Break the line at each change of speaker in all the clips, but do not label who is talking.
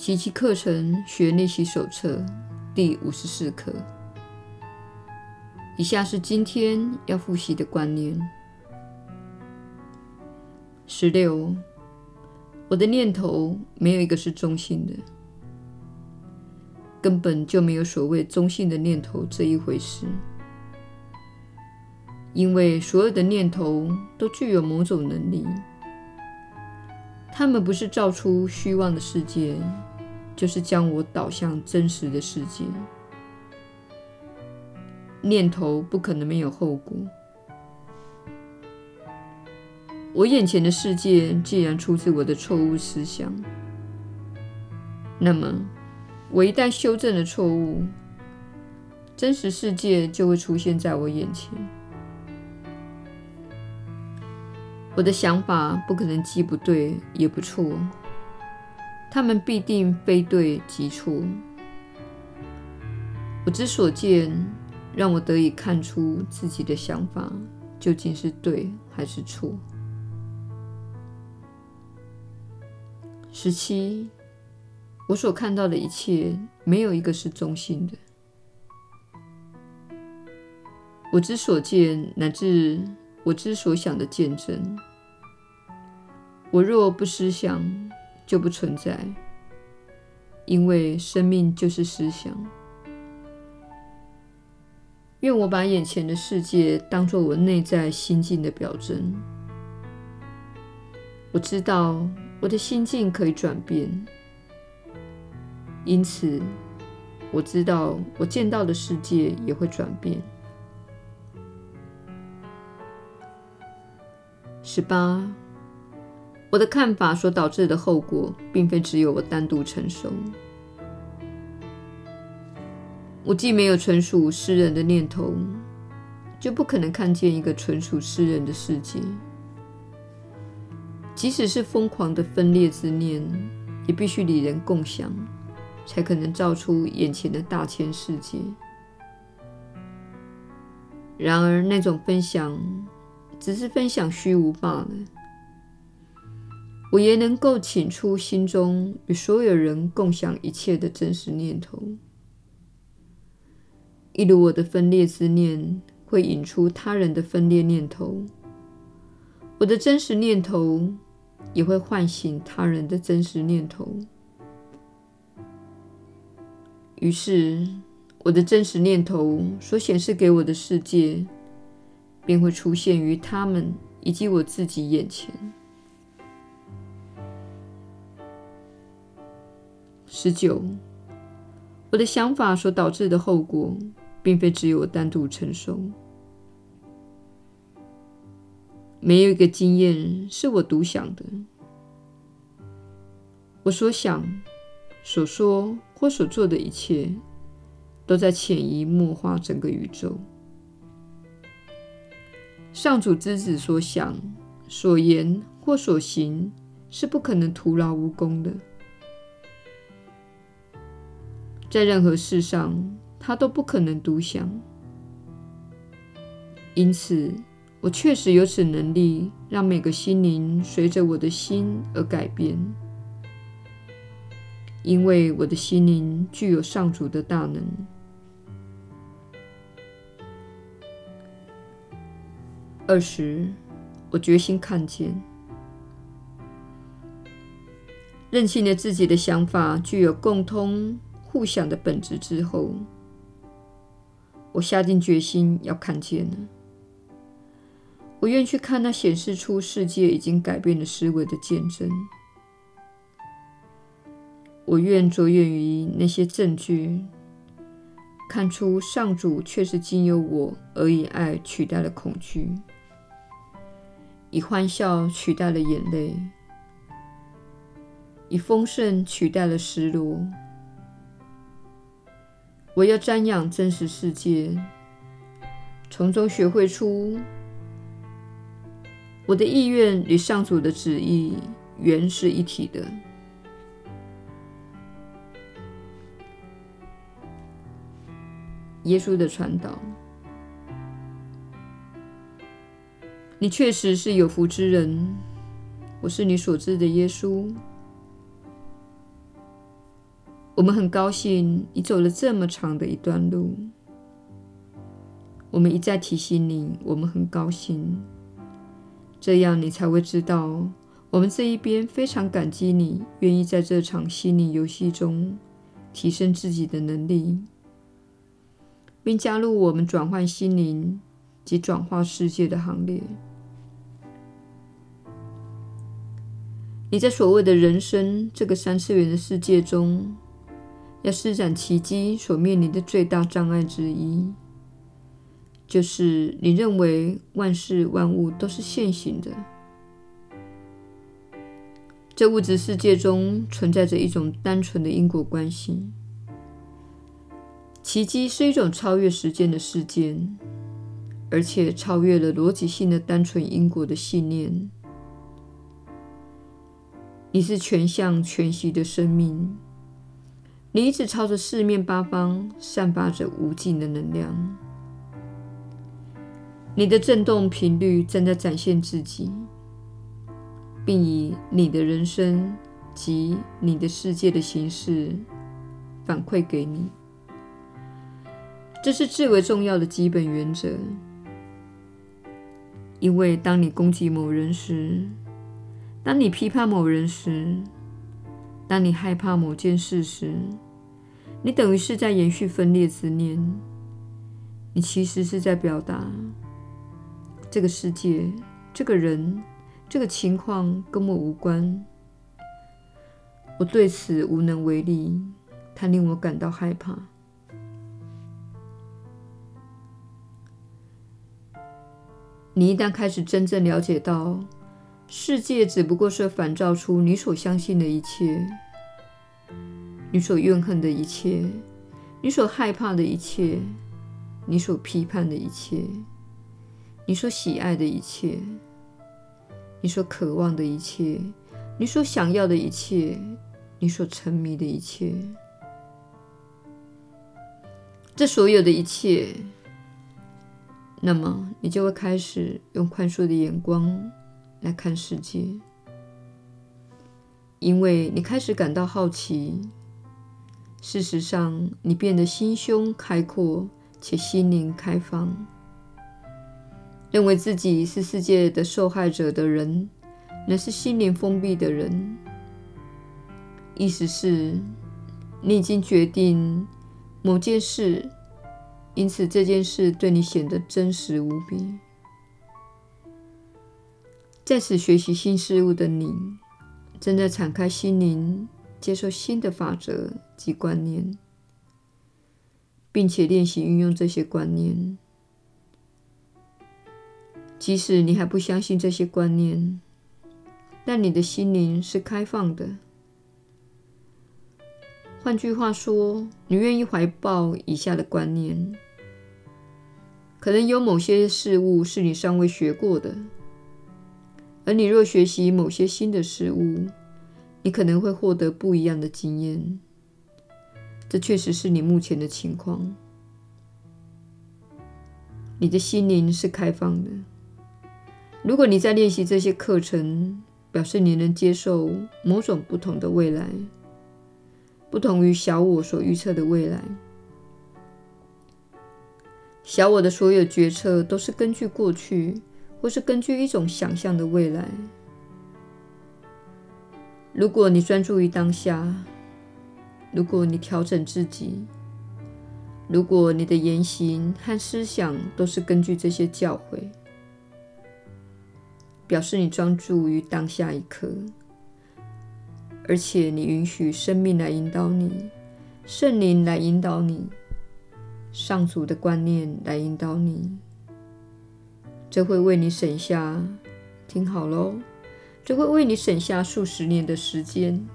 奇迹课程学练习手册第五十四课。以下是今天要复习的观念：十六，我的念头没有一个是中性的，根本就没有所谓中性的念头这一回事，因为所有的念头都具有某种能力，它们不是造出虚妄的世界。就是将我导向真实的世界。念头不可能没有后果。我眼前的世界既然出自我的错误思想，那么我一旦修正了错误，真实世界就会出现在我眼前。我的想法不可能既不对也不错。他们必定非对即错。我之所见，让我得以看出自己的想法究竟是对还是错。十七，我所看到的一切，没有一个是中性的。我之所见，乃至我之所想的见证，我若不思想，就不存在，因为生命就是思想。愿我把眼前的世界当作我内在心境的表征。我知道我的心境可以转变，因此我知道我见到的世界也会转变。十八。我的看法所导致的后果，并非只有我单独承受。我既没有纯属私人的念头，就不可能看见一个纯属私人的世界。即使是疯狂的分裂之念，也必须与人共享，才可能造出眼前的大千世界。然而，那种分享只是分享虚无罢了。我也能够请出心中与所有人共享一切的真实念头，一如我的分裂之念会引出他人的分裂念头，我的真实念头也会唤醒他人的真实念头。于是，我的真实念头所显示给我的世界，便会出现于他们以及我自己眼前。十九，我的想法所导致的后果，并非只有我单独承受。没有一个经验是我独享的。我所想、所说或所做的一切，都在潜移默化整个宇宙。上主之子所想、所言或所行，是不可能徒劳无功的。在任何事上，他都不可能独享。因此，我确实有此能力，让每个心灵随着我的心而改变，因为我的心灵具有上主的大能。二十，我决心看见，认清了自己的想法具有共通。互相的本质之后，我下定决心要看见了。我愿去看那显示出世界已经改变了思维的见证。我愿着眼于那些证据，看出上主确实经由我而以爱取代了恐惧，以欢笑取代了眼泪，以丰盛取代了失落。我要瞻仰真实世界，从中学会出我的意愿与上主的旨意原是一体的。耶稣的传导，你确实是有福之人。我是你所知的耶稣。我们很高兴你走了这么长的一段路。我们一再提醒你，我们很高兴，这样你才会知道，我们这一边非常感激你愿意在这场心灵游戏中提升自己的能力，并加入我们转换心灵及转化世界的行列。你在所谓的人生这个三次元的世界中，要施展奇迹所面临的最大障碍之一。就是你认为万事万物都是现行的，这物质世界中存在着一种单纯的因果关系。奇迹是一种超越时间的事件，而且超越了逻辑性的单纯因果的信念。你是全向全息的生命，你一直朝着四面八方散发着无尽的能量。你的振动频率正在展现自己，并以你的人生及你的世界的形式反馈给你。这是至为重要的基本原则，因为当你攻击某人时，当你批判某人时，当你害怕某件事时，你等于是在延续分裂之念。你其实是在表达。这个世界、这个人、这个情况跟我无关，我对此无能为力，它令我感到害怕。你一旦开始真正了解到，世界只不过是反照出你所相信的一切，你所怨恨的一切，你所害怕的一切，你所批判的一切。你所喜爱的一切，你所渴望的一切，你所想要的一切，你所沉迷的一切，这所有的一切，那么你就会开始用宽恕的眼光来看世界，因为你开始感到好奇。事实上，你变得心胸开阔且心灵开放。认为自己是世界的受害者的人，乃是心灵封闭的人。意思是，你已经决定某件事，因此这件事对你显得真实无比。在此学习新事物的你，正在敞开心灵，接受新的法则及观念，并且练习运用这些观念。即使你还不相信这些观念，但你的心灵是开放的。换句话说，你愿意怀抱以下的观念：可能有某些事物是你尚未学过的，而你若学习某些新的事物，你可能会获得不一样的经验。这确实是你目前的情况。你的心灵是开放的。如果你在练习这些课程，表示你能接受某种不同的未来，不同于小我所预测的未来。小我的所有决策都是根据过去，或是根据一种想象的未来。如果你专注于当下，如果你调整自己，如果你的言行和思想都是根据这些教诲。表示你专注于当下一刻，而且你允许生命来引导你，圣灵来引导你，上主的观念来引导你。这会为你省下，听好喽，这会为你省下数十年的时间。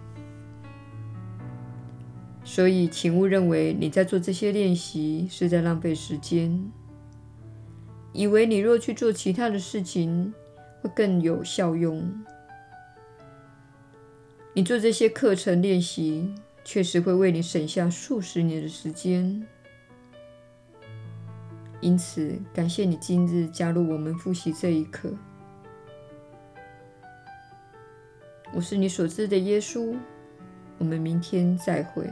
所以，请勿认为你在做这些练习是在浪费时间，以为你若去做其他的事情，会更有效用。你做这些课程练习，确实会为你省下数十年的时间。因此，感谢你今日加入我们复习这一课。我是你所知的耶稣。我们明天再会。